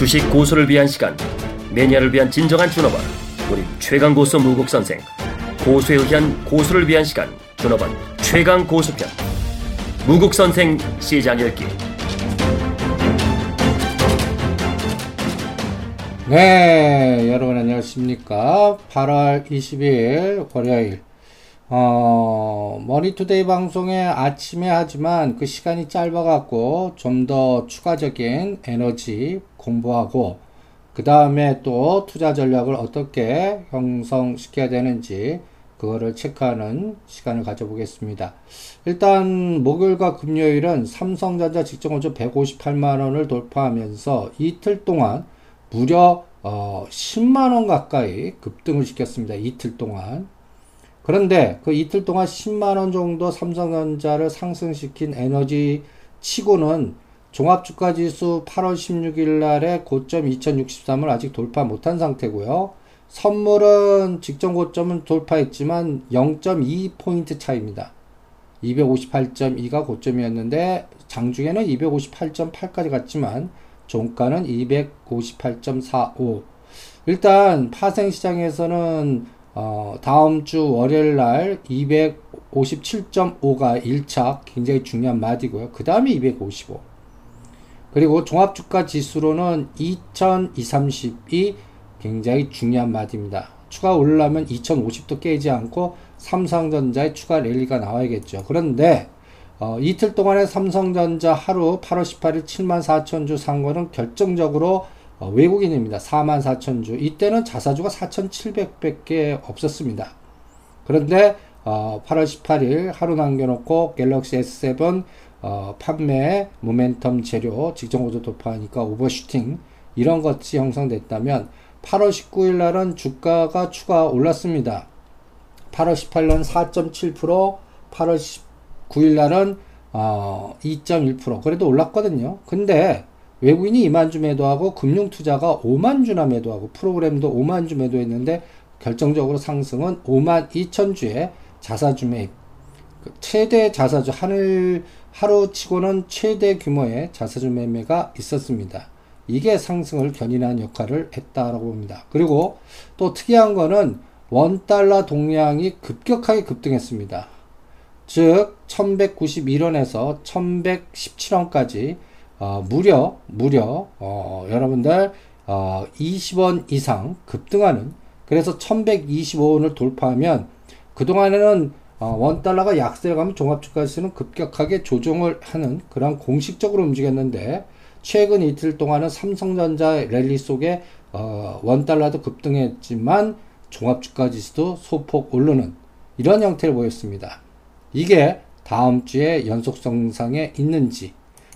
주식 고수를 위한 시간 매니아를 위한 진정한 준업원 우리 최강 고수 무국 선생 고수에 의한 고수를 위한 시간 준업원 최강 고수편 무국 선생 시장 열기 네, 여러분 안녕하십니까. 8월 22일 월요일. 어, 머니투데이 방송에 아침에 하지만 그 시간이 짧아갖고 좀 더 추가적인 에너지 공부하고 그 다음에 또 투자 전략을 어떻게 형성시켜야 되는지 그거를 체크하는 시간을 가져보겠습니다. 일단 목요일과 금요일은 삼성전자 직전고점 158만원을 돌파하면서 이틀 동안 무려 어, 10만원 가까이 급등을 시켰습니다. 이틀 동안. 그런데 그 이틀 동안 10만원 정도 삼성전자를 상승시킨 에너지 치고는 종합주가 지수 8월 16일 날에 고점 2063을 아직 돌파 못한 상태고요. 선물은 직전 고점은 돌파했지만 0.2포인트 차입니다. 258.2가 고점이었는데 장중에는 258.8까지 갔지만 종가는 258.45. 일단 파생시장에서는 어, 다음 주 월요일 날 257.5가 1차 굉장히 중요한 마디고요. 그 다음에 255. 그리고 종합주가 지수로는 2230이 굉장히 중요한 마디입니다. 추가 올라면 2050도 깨지 않고 삼성전자의 추가 랠리가 나와야겠죠. 그런데 어, 이틀 동안에 삼성전자 하루 8월 18일 7만 4천 주산 거는 결정적으로 어, 외국인입니다. 4만 4천 주. 이때는 자사주가 4,700밖에 없었습니다. 그런데 어, 8월 18일 하루 남겨놓고 갤럭시 S7 어, 판매 모멘텀 재료 직전 고조 돌파하니까 오버슈팅 이런 것이 형성됐다면 8월 19일 날은 주가가 추가 올랐습니다. 8월 18일은 4.7%, 8월 9일 날은 어, 2.1% 그래도 올랐거든요. 근데 외국인이 2만 주 매도하고 금융 투자가 5만 주나 매도하고 프로그램도 5만 주 매도했는데 결정적으로 상승은 5만 2천 주의 자사주 매입. 그 최대 자사주 하늘 하루 치고는 최대 규모의 자사주 매매가 있었습니다. 이게 상승을 견인한 역할을 했다라고 봅니다. 그리고 또 특이한 거는 원 달러 동량이 급격하게 급등했습니다. 즉 1191원에서 1117원까지 어, 무려 무려 어, 여러분들 어, 20원 이상 급등하는 그래서 1125원을 돌파하면 그동안에는 어, 원달러가 약세를 가면 종합주가지수는 급격하게 조정을 하는 그런 공식적으로 움직였는데 최근 이틀 동안은 삼성전자 랠리 속에 어, 원달러도 급등했지만 종합주가지수도 소폭 오르는 이런 형태를 보였습니다. 이게 다음 주에 연속성상에 있는지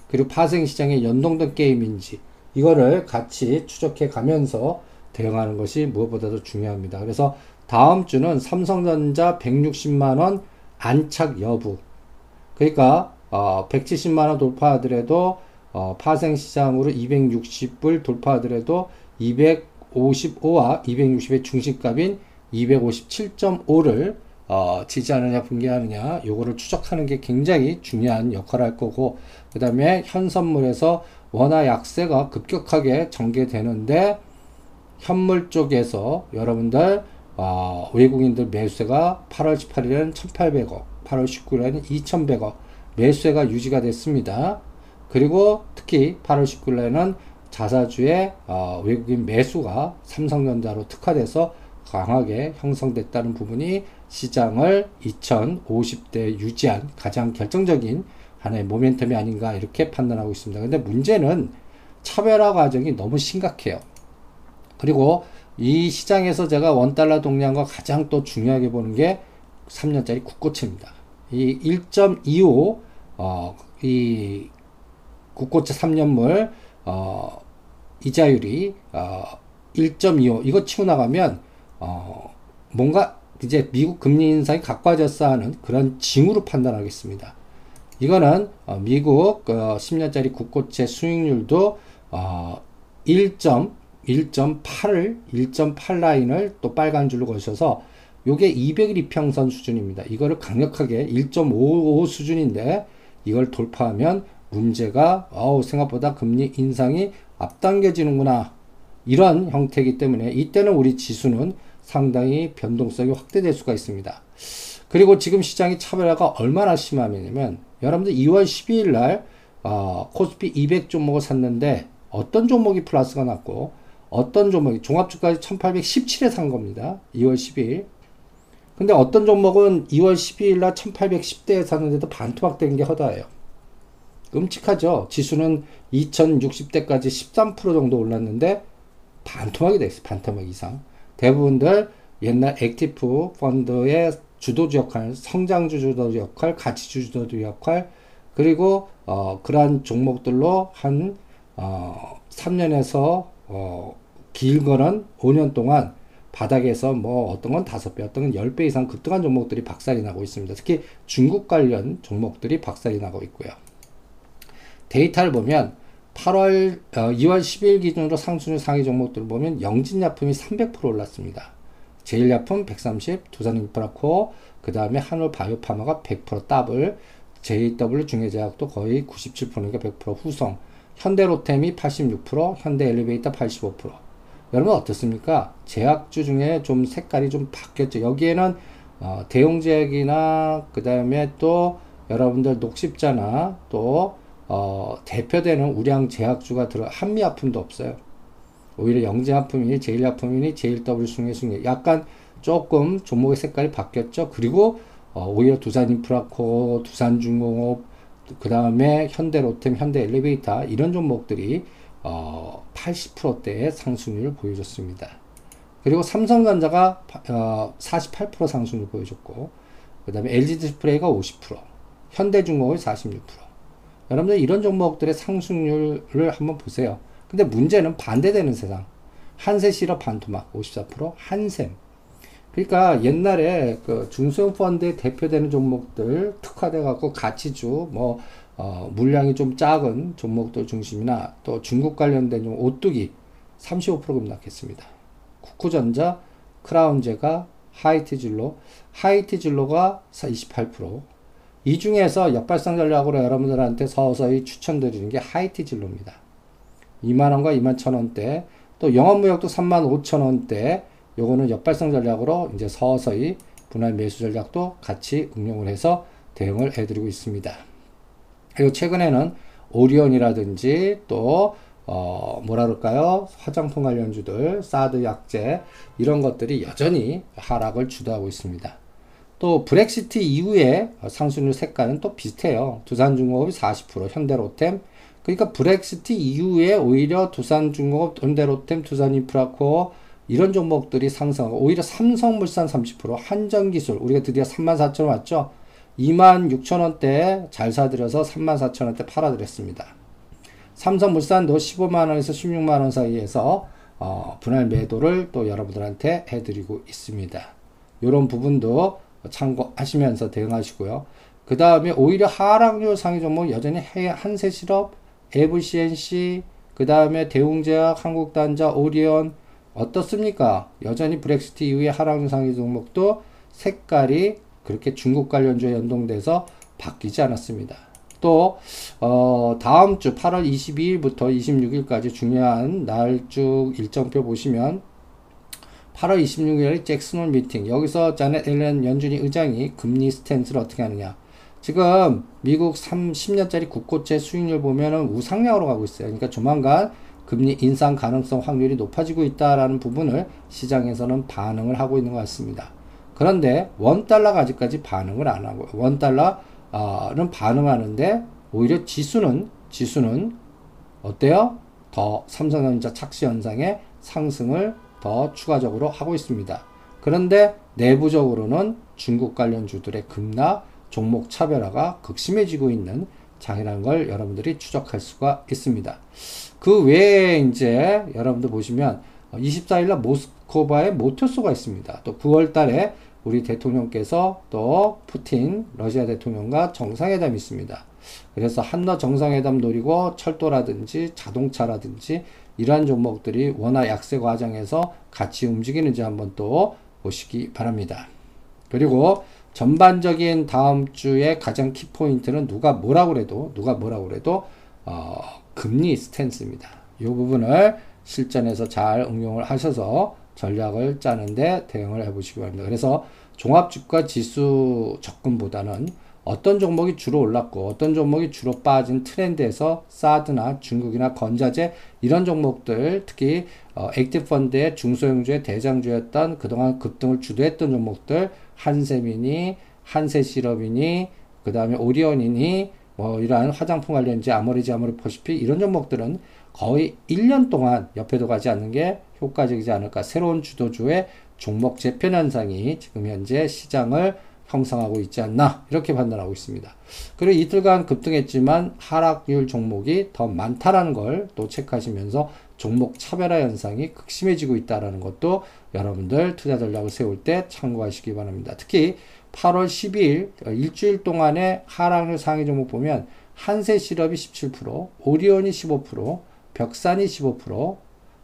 그리고 파생시장에 연동된 게임인지 이거를 같이 추적해 가면서 대응하는 것이 무엇보다도 중요합니다. 그래서 다음 주는 삼성전자 160만원 안착 여부 그러니까 어, 170만원 돌파하더라도 어, 파생시장으로 260불 돌파하더라도 255와 260의 중심값인 257.5를 어, 지지하느냐 분개하느냐 요거를 추적하는 게 굉장히 중요한 역할을 할 거고 그 다음에 현선물에서 원화 약세가 급격하게 전개되는데 현물 쪽에서 여러분들 어, 외국인들 매수세가 8월 18일에는 1,800억, 8월 19일에는 2,100억 매수세가 유지가 됐습니다. 그리고 특히 8월 19일에는 자사주의 어, 외국인 매수가 삼성전자로 특화돼서 강하게 형성됐다는 부분이 시장을 2050대 유지한 가장 결정적인 하나의 모멘텀이 아닌가 이렇게 판단하고 있습니다. 근데 문제는 차별화 과정이 너무 심각해요. 그리고 이 시장에서 제가 원달러 동량과 가장 또 중요하게 보는 게 3년짜리 국고채입니다. 이 1.25, 어, 이 국고채 3년물, 어, 이자율이, 어, 1.25, 이거 치고 나가면, 어, 뭔가 이제 미국 금리 인상이 가까워졌어 하는 그런 징후로 판단하겠습니다. 이거는 어, 미국 어, 10년짜리 국고채 수익률도 어, 1.1.8을 1.8 라인을 또 빨간 줄로 거셔서 요게 200일 이평선 수준입니다. 이거를 강력하게 1.55 수준인데 이걸 돌파하면 문제가 어우 생각보다 금리 인상이 앞당겨지는구나. 이런 형태이기 때문에 이때는 우리 지수는 상당히 변동성이 확대될 수가 있습니다. 그리고 지금 시장의 차별화가 얼마나 심하냐면 여러분들 2월 12일 날 어, 코스피 200 종목을 샀는데 어떤 종목이 플러스가 났고 어떤 종목이 종합주가지 1817에 산 겁니다. 2월 12일. 근데 어떤 종목은 2월 12일 날 1810대에 샀는데도 반토막 된 게 허다해요. 끔찍하죠. 지수는 2060대까지 13% 정도 올랐는데 반토막이 됐어요. 반토막 이상. 대부분들 옛날 액티프 펀드의 주도주 역할, 성장주 주도주 역할, 가치주 주도주 역할, 그리고 어, 그러한 종목들로 한 어, 3년에서 어, 길거는 5년 동안 바닥에서 뭐 어떤 건 5배, 어떤 건 10배 이상 급등한 종목들이 박살이 나고 있습니다. 특히 중국 관련 종목들이 박살이 나고 있고요. 데이터를 보면 8월, 어, 2월 10일 기준으로 상순위 상위 종목들을 보면 영진약품이 300% 올랐습니다. 제일약품 130, 두산인프라코, 그 다음에 한올바이오파마가 100% 더블, JW 중해제약도 거의 97%니까 100% 후성, 현대로템이 86%, 현대엘리베이터 85%. 여러분 어떻습니까? 제약주 중에 좀 색깔이 좀 바뀌었죠. 여기에는 어, 대용제약이나 그 다음에 또 여러분들 녹십자나 또 어, 대표되는 우량 제약주가 들어 한미약품도 없어요. 오히려 영재약품이니 제일약품이니 제일W 숭례숭례 약간 조금 종목의 색깔이 바뀌었죠. 그리고 어, 오히려 두산인프라코, 두산중공업, 그 다음에 현대로템, 현대엘리베이터 이런 종목들이 어, 80%대의 상승률을 보여줬습니다. 그리고 삼성전자가 어, 48% 상승률 보여줬고 그 다음에 LG디스플레이가 50%, 현대중공업이 46%. 여러분들 이런 종목들의 상승률을 한번 보세요. 근데 문제는 반대되는 세상. 한세 실업 반토막 54%, 한샘. 그러니까 옛날에 그 중소형 펀드에 대표되는 종목들 특화돼 갖고 가치주 뭐 어, 물량이 좀 작은 종목들 중심이나 또 중국 관련된 좀 오뚜기 35% 급락했습니다. 쿠쿠전자, 크라운제가, 하이티진로, 하이티진로가 28%. 이 중에서 역발상 전략으로 여러분들한테 서서히 추천드리는 게 하이티진로입니다. 2만원과 2만 1천원대, 또 영업무역도 3만 5천원대, 요거는 역발상 전략으로 이제 서서히 분할 매수 전략도 같이 응용을 해서 대응을 해드리고 있습니다. 그리고 최근에는 오리온이라든지 또 어, 뭐라 그럴까요? 화장품 관련주들, 사드 약재, 이런 것들이 여전히 하락을 주도하고 있습니다. 또 브렉시트 이후에 상승률 색깔은 또 비슷해요. 두산중공업이 40%, 현대로템. 그러니까 브렉시트 이후에 오히려 두산중공업, 현대로템, 두산인프라코어 이런 종목들이 상승하고 오히려 삼성물산 30%, 한전기술 우리가 드디어 34,000원 왔죠. 26,000원대 잘 사들여서 34,000원대 팔아드렸습니다. 삼성물산도 15만원에서 16만원 사이에서 어, 분할 매도를 또 여러분들한테 해드리고 있습니다. 이런 부분도 참고하시면서 대응하시고요. 그 다음에 오히려 하락률 상위 종목 여전히 한세실업, 에브CNC, 그 다음에 대웅제약, 한국단자, 오리온 어떻습니까? 여전히 브렉시트 이후에 하락률 상위 종목도 색깔이 그렇게 중국 관련주에 연동돼서 바뀌지 않았습니다. 또 어, 다음 주 8월 22일부터 26일까지 중요한 날쭉 일정표 보시면 8월 26일 잭슨홀 미팅 여기서 자넷 옐런 연준이 의장이 금리 스탠스를 어떻게 하느냐 지금 미국 30년짜리 국고채 수익률 보면은 우상향으로 가고 있어요. 그러니까 조만간 금리 인상 가능성 확률이 높아지고 있다라는 부분을 시장에서는 반응을 하고 있는 것 같습니다. 그런데 원 달러가 아직까지 반응을 안 하고 원 달러는 반응하는데 오히려 지수는 지수는 어때요? 더 삼성전자 착시 현상의 상승을 더 추가적으로 하고 있습니다. 그런데 내부적으로는 중국 관련 주들의 급락, 종목 차별화가 극심해지고 있는 장이라는 걸 여러분들이 추적할 수가 있습니다. 그 외에 이제 여러분들 보시면 24일날 모스크바에 모터소가 있습니다. 또 9월 달에 우리 대통령께서 또 푸틴 러시아 대통령과 정상회담이 있습니다. 그래서 한러 정상회담 노리고 철도라든지 자동차라든지 이러한 종목들이 원화 약세 과정에서 같이 움직이는지 한번 또 보시기 바랍니다. 그리고 전반적인 다음 주에 가장 키포인트는 누가 뭐라고 그래도 누가 뭐라고 그래도 어, 금리 스탠스입니다. 이 부분을 실전에서 잘 응용을 하셔서 전략을 짜는데 대응을 해보시기 바랍니다. 그래서 종합주가 지수 접근보다는 어떤 종목이 주로 올랐고 어떤 종목이 주로 빠진 트렌드에서 사드나 중국이나 건자재 이런 종목들 특히 어, active 펀드의 중소형주의 대장주였던 그동안 급등을 주도했던 종목들 한샘이니 한세실업이니 그 다음에 오리온이니 뭐 이러한 화장품 관련주 아모레G 아모레퍼시픽 이런 종목들은 거의 1년 동안 옆에도 가지 않는 게 효과적이지 않을까 새로운 주도주의 종목 재편 현상이 지금 현재 시장을 형성하고 있지 않나 이렇게 판단하고 있습니다. 그리고 이틀간 급등했지만 하락률 종목이 더 많다라는 걸 또 체크하시면서 종목 차별화 현상이 극심해지고 있다라는 것도 여러분들 투자 전략을 세울 때 참고하시기 바랍니다. 특히 8월 12일 일주일 동안의 하락률 상위 종목 보면 한세 시럽이 17%, 오리온이 15%, 벽산이 15%,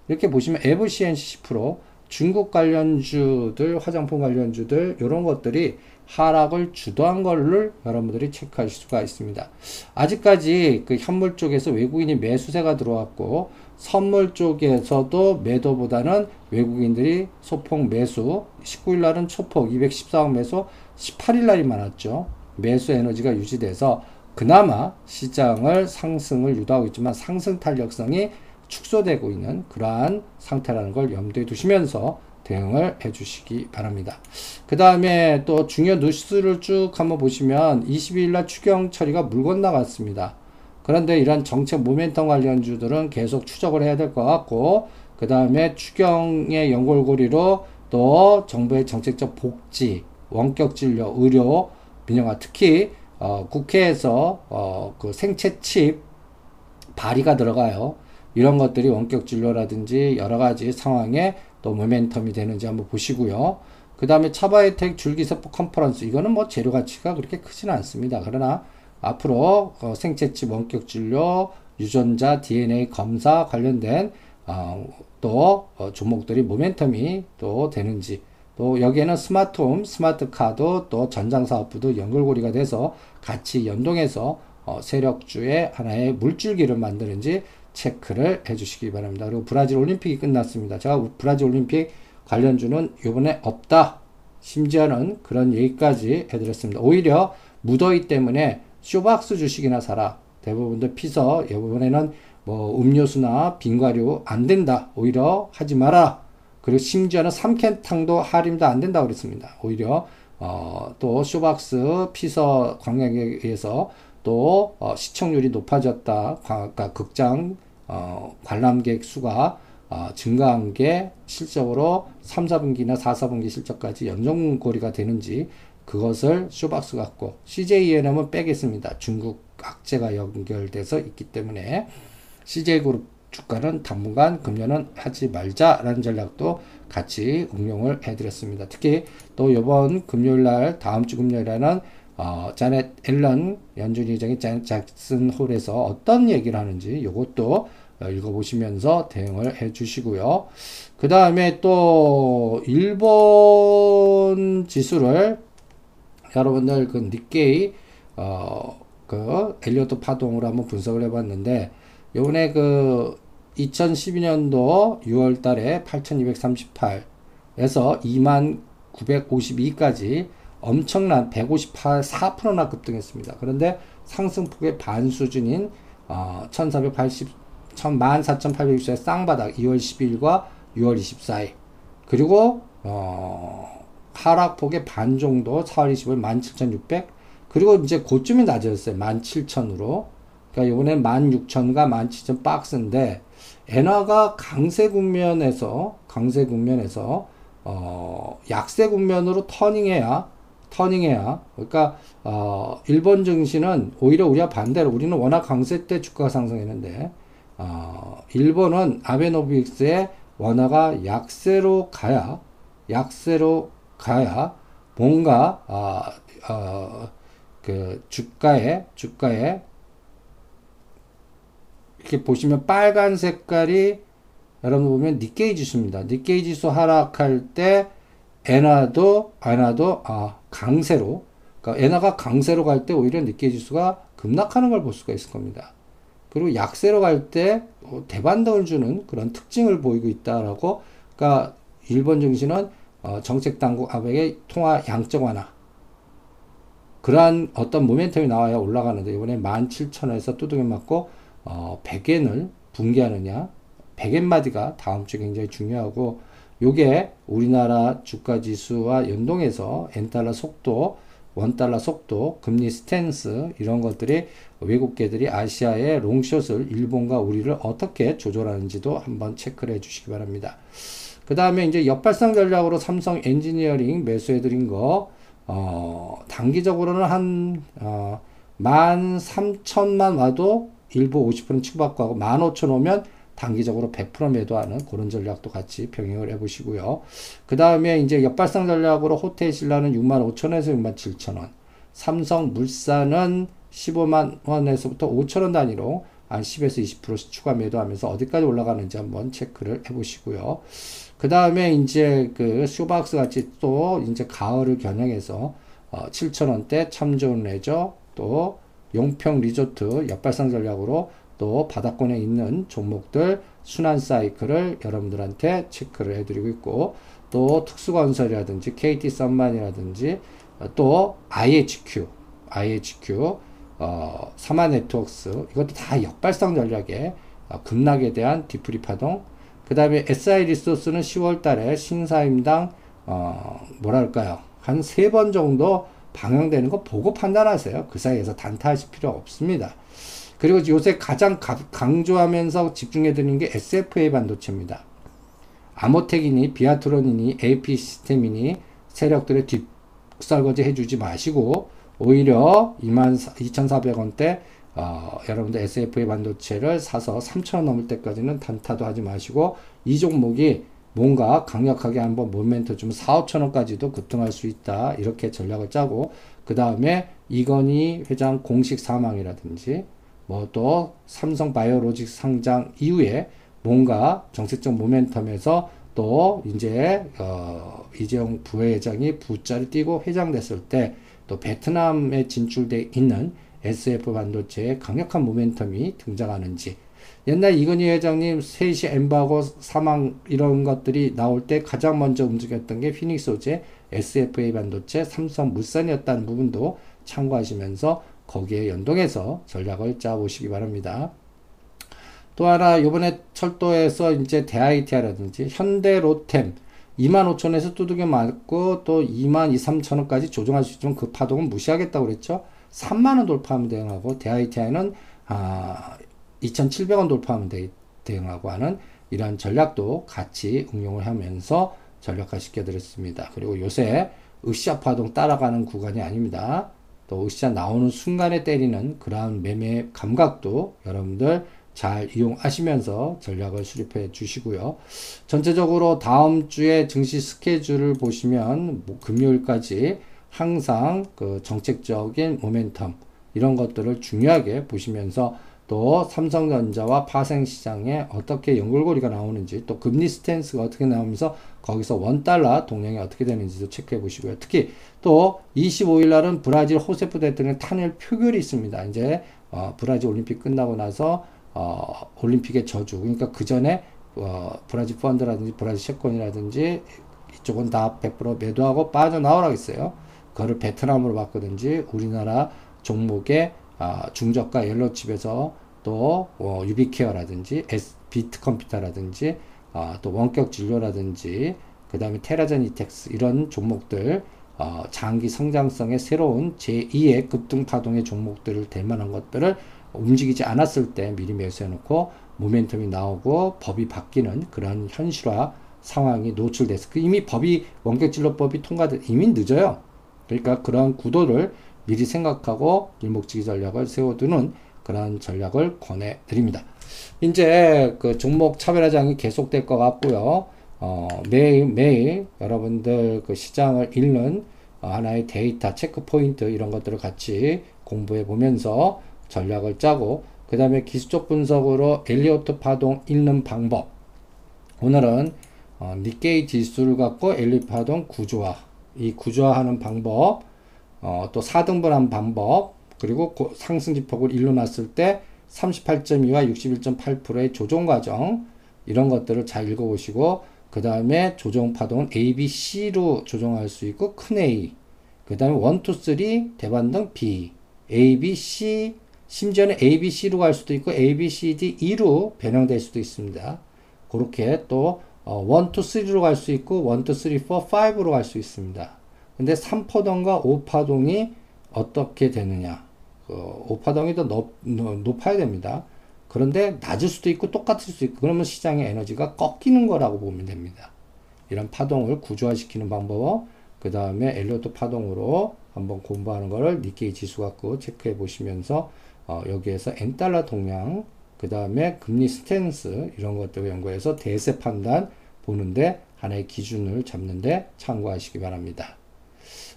이렇게 보시면 에브시엔시 10%, 중국 관련주들, 화장품 관련주들 이런 것들이 하락을 주도한 걸를 여러분들이 체크할 수가 있습니다. 아직까지 그 현물 쪽에서 외국인이 매수세가 들어왔고 선물 쪽에서도 매도보다는 외국인들이 소폭 매수 19일 날은 초폭 214억 매수 18일 날이 많았죠. 매수 에너지가 유지돼서 그나마 시장을 상승을 유도하고 있지만 상승 탄력성이 축소되고 있는 그러한 상태라는 걸 염두에 두시면서 대응을 해 주시기 바랍니다. 그 다음에 또 중요 뉴스를 쭉 한번 보시면 22일 날 추경 처리가 물 건너갔습니다. 그런데 이런 정책 모멘텀 관련주들은 계속 추적을 해야 될 것 같고 그 다음에 추경의 연골고리로 또 정부의 정책적 복지, 원격 진료, 의료, 민영화 특히 어, 국회에서 어, 그 생체 칩 발의가 들어가요. 이런 것들이 원격 진료라든지 여러 가지 상황에 또 모멘텀이 되는지 한번 보시고요. 그 다음에 차바이텍 줄기세포 컨퍼런스 이거는 뭐 재료 가치가 그렇게 크지는 않습니다. 그러나 앞으로 어, 생체칩 원격 진료, 유전자 DNA 검사 관련된 어, 또 어, 종목들이 모멘텀이 또 되는지 또 여기에는 스마트홈, 스마트카도 또 전장사업부도 연결고리가 돼서 같이 연동해서 어, 세력주의 하나의 물줄기를 만드는지 체크를 해주시기 바랍니다. 그리고 브라질 올림픽이 끝났습니다. 제가 브라질 올림픽 관련주는 이번에 없다. 심지어는 그런 얘기까지 해드렸습니다. 오히려 무더위 때문에 쇼박스 주식이나 사라. 대부분도 피서 이번에는 뭐 음료수나 빙과류 안 된다. 오히려 하지 마라. 그리고 심지어는 삼캔탕도 할인도 안 된다고 그랬습니다. 오히려 어, 또 쇼박스 피서 관광에 의해서 또 어, 시청률이 높아졌다. 그러니까 극장 어, 관람객 수가 어, 증가한 게 실적으로 3, 4분기나 4, 4분기 실적까지 연정고리가 되는지 그것을 쇼박스 갖고 CJENM은 빼겠습니다. 중국 악재가 연결돼서 있기 때문에 CJ그룹 주가는 당분간 금년은 하지 말자라는 전략도 같이 응용을 해드렸습니다. 특히 또 이번 금요일 날 다음 주 금요일에는 어, 자넷 앨런 연준위 의장이 자넷 잭슨 홀에서 어떤 얘기를 하는지 이것도 어, 읽어보시면서 대응을 해 주시고요. 그 다음에 또 일본 지수를 여러분들 그 니케이 어그 엘리어트 파동으로 한번 분석을 해봤는데 요번에 그 2012년도 6월 달에 8238에서 2952까지 엄청난 158, 4%나 급등했습니다. 그런데 상승폭의 반 수준인 어, 1480, 14,860의 쌍바닥 2월 10일과 6월 24일 그리고 어, 하락폭의 반 정도 4월 20일 17,600 그리고 이제 고점이 낮아졌어요. 17,000으로. 그러니까 이번엔 16,000과 17,000 박스인데 엔화가 강세 국면에서 강세 국면에서 어, 약세 국면으로 터닝해야 터닝해야. 그러니까 어, 일본 증시는 오히려 우리와 반대로 우리는 워낙 강세 때 주가가 상승했는데 어, 일본은 아베노믹스의 원화가 약세로 가야 약세로 가야 뭔가 어, 어, 그 주가에 주가에 이렇게 보시면 빨간 색깔이 여러분 보면 니케이 지수입니다. 니케이 지수 하락할 때 엔화도 엔화도 아 강세로 그러니까 엔화가 강세로 갈 때 오히려 니케이 지수가 급락하는 걸 볼 수가 있을 겁니다. 그리고 약세로 갈때 어, 대반등을 주는 그런 특징을 보이고 있다라고 그러니까 일본 증시는 어, 정책 당국 압박의 통화 양적 완화 그러한 어떤 모멘텀이 나와야 올라가는데 이번에 17,000원에서 두둥겨 맞고 어, 100엔을 붕괴하느냐 100엔 마디가 다음 주 굉장히 중요하고 요게 우리나라 주가 지수와 연동해서 엔달러 속도 원달러 속도, 금리 스탠스 이런 것들이 외국계들이 아시아의 long short을 일본과 우리를 어떻게 조절하는지도 한번 체크를 해 주시기 바랍니다. 그 다음에 이제 역발상 전략으로 삼성 엔지니어링 매수해드린 거, 어, 단기적으로는 한, 어, 13,000만 와도 일부 50% 치고받고 하고 15,000 오면 단기적으로 100% 매도하는 그런 전략도 같이 병행을 해보시고요. 그 다음에 이제 역발상 전략으로 호텔 신라는 6만 5천원에서 6만 7천원, 삼성 물산은 15만 원에서부터 5천 원 단위로 한 10에서 20%씩 추가 매도하면서 어디까지 올라가는지 한번 체크를 해보시고요. 그 다음에 이제 그 쇼박스 같이 또 이제 가을을 겨냥해서 어 7,000원대 참 좋은 레저 또 용평 리조트 역발상 전략으로 또 바닥권에 있는 종목들 순환 사이클을 여러분들한테 체크를 해드리고 있고 또 특수건설이라든지 KT 썸만이라든지 또 IHQ, IHQ 어, 사마 네트웍스 이것도 다 역발상 전략에 어, 급락에 대한 디프리 파동 그 다음에 SI 리소스는 10월 달에 신사임당 어, 뭐랄까요? 한 세 번 정도 방영되는 거 보고 판단하세요. 그 사이에서 단타하실 필요 없습니다. 그리고 요새 가장 강조하면서 집중해 드리는 게 SFA 반도체입니다. 아모텍이니 비아트론이니 AP 시스템이니 세력들의 뒷설거지 해주지 마시고 오히려 22,400원대 어, 여러분들 SFA 반도체를 사서 3,000원 넘을 때까지는 단타도 하지 마시고 이 종목이 뭔가 강력하게 한번 모멘트 좀 4, 5천원까지도 급등할 수 있다. 이렇게 전략을 짜고 그 다음에 이건희 회장 공식 사망이라든지 뭐 또 삼성 바이오로직 상장 이후에 뭔가 정책적 모멘텀에서 또 이제 어 이재용 부회장이 부자를 띄고 회장 됐을 때 또 베트남에 진출돼 있는 SF 반도체의 강력한 모멘텀이 등장하는지 옛날 이건희 회장님 3시 엠바고 사망 이런 것들이 나올 때 가장 먼저 움직였던 게 피닉스 소재 SFA 반도체 삼성 물산이었다는 부분도 참고하시면서 거기에 연동해서 전략을 짜 보시기 바랍니다. 또 하나 요번에 철도에서 이제 대아이티아라든지 현대 로템 25,000원에서 두둑겨 맞고 또 2만 2, 3천원까지 조정할 수 있지만 그 파동은 무시하겠다고 그랬죠. 3만원 돌파하면 대응하고 대ITI는 아, 2,700원 돌파하면 대, 대응하고 하는 이러한 전략도 같이 응용을 하면서 전략화 시켜드렸습니다. 그리고 요새 으쌰 파동 따라가는 구간이 아닙니다. 또 으쌰 나오는 순간에 때리는 그러한 매매 감각도 여러분들 잘 이용하시면서 전략을 수립해 주시고요. 전체적으로 다음 주에 증시 스케줄을 보시면 뭐 금요일까지 항상 그 정책적인 모멘텀 이런 것들을 중요하게 보시면서 또 삼성전자와 파생시장에 어떻게 연결고리가 나오는지 또 금리 스탠스가 어떻게 나오면서 거기서 원달러 동향이 어떻게 되는지도 체크해 보시고요. 특히 또 25일 날은 브라질 호세프 대통령 탄핵 표결이 있습니다. 이제 어, 브라질 올림픽 끝나고 나서 어, 올림픽의 저주. 그러니까 그 전에 어, 브라질 펀드라든지 브라질 채권이라든지 이쪽은 다 100% 매도하고 빠져나오라고 했어요. 그거를 베트남으로 바꾸든지 우리나라 종목의 아, 중저가 옐로칩에서 또 어, 유비케어라든지 에스, 비트 컴퓨터라든지 아, 또 원격 진료라든지 그 다음에 테라젠 이텍스 이런 종목들 어, 장기 성장성의 새로운 제2의 급등 파동의 종목들을 될 만한 것들을 움직이지 않았을 때 미리 매수해 놓고 모멘텀이 나오고 법이 바뀌는 그런 현실화 상황이 노출돼서 그 이미 법이 원격진로법이 통과돼 이미 늦어요. 그러니까 그런 구도를 미리 생각하고 일목지기 전략을 세워두는 그런 전략을 권해 드립니다. 이제 그 종목 차별화장이 계속될 것 같고요. 어, 매일 매일 여러분들 그 시장을 읽는 하나의 데이터 체크 포인트 이런 것들을 같이 공부해 보면서 전략을 짜고 그 다음에 기술적 분석으로 엘리어트 파동 읽는 방법 오늘은 어, 니케이 지수를 갖고 엘리 파동 구조화 이 구조화하는 방법 어, 또 4등분한 방법 그리고 상승지폭을 일러놨을 때 38.2와 61.8%의 조정 과정 이런 것들을 잘 읽어보시고 그 다음에 조정 파동은 A, B, C로 조정할 수 있고 큰 A 그 다음에 1, 2, 3 대반등 B A, B, C 심지어는 A, B, C로 갈 수도 있고 A, B, C, D, E로 변형될 수도 있습니다. 그렇게 또 어, 1, 2, 3로 갈 수 있고 1, 2, 3, 4, 5로 갈 수 있습니다. 근데 3파동과 5파동이 어떻게 되느냐 그 5파동이 더 높, 높아야 됩니다. 그런데 낮을 수도 있고 똑같을 수도 있고 그러면 시장의 에너지가 꺾이는 거라고 보면 됩니다. 이런 파동을 구조화시키는 방법 그 다음에 엘리어트 파동으로 한번 공부하는 거를 니케이 지수 갖고 체크해 보시면서 어, 여기에서 엔달러 동향 그 다음에 금리 스탠스 이런 것들 연구해서 대세 판단 보는데 하나의 기준을 잡는데 참고하시기 바랍니다.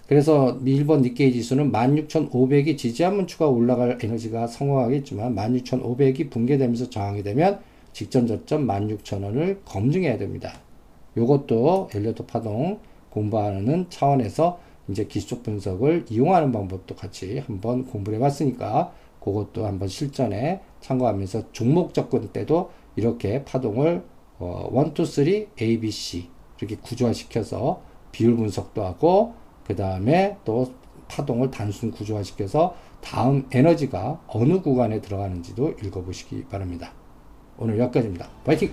그래서 일본 니케이 지수는 16,500이 지지하면 추가 올라갈 에너지가 성공하겠지만 16,500이 붕괴되면서 저항이 되면 직전 저점 16,000원을 검증해야 됩니다. 요것도 엘리어트 파동 공부하는 차원에서 이제 기술적 분석을 이용하는 방법도 같이 한번 공부를 해봤으니까 그것도 한번 실전에 참고하면서 종목 접근 때도 이렇게 파동을 어, 1, 2, 3, A, B, C 이렇게 구조화시켜서 비율 분석도 하고 그 다음에 또 파동을 단순 구조화시켜서 다음 에너지가 어느 구간에 들어가는지도 읽어보시기 바랍니다. 오늘 여기까지입니다. 파이팅!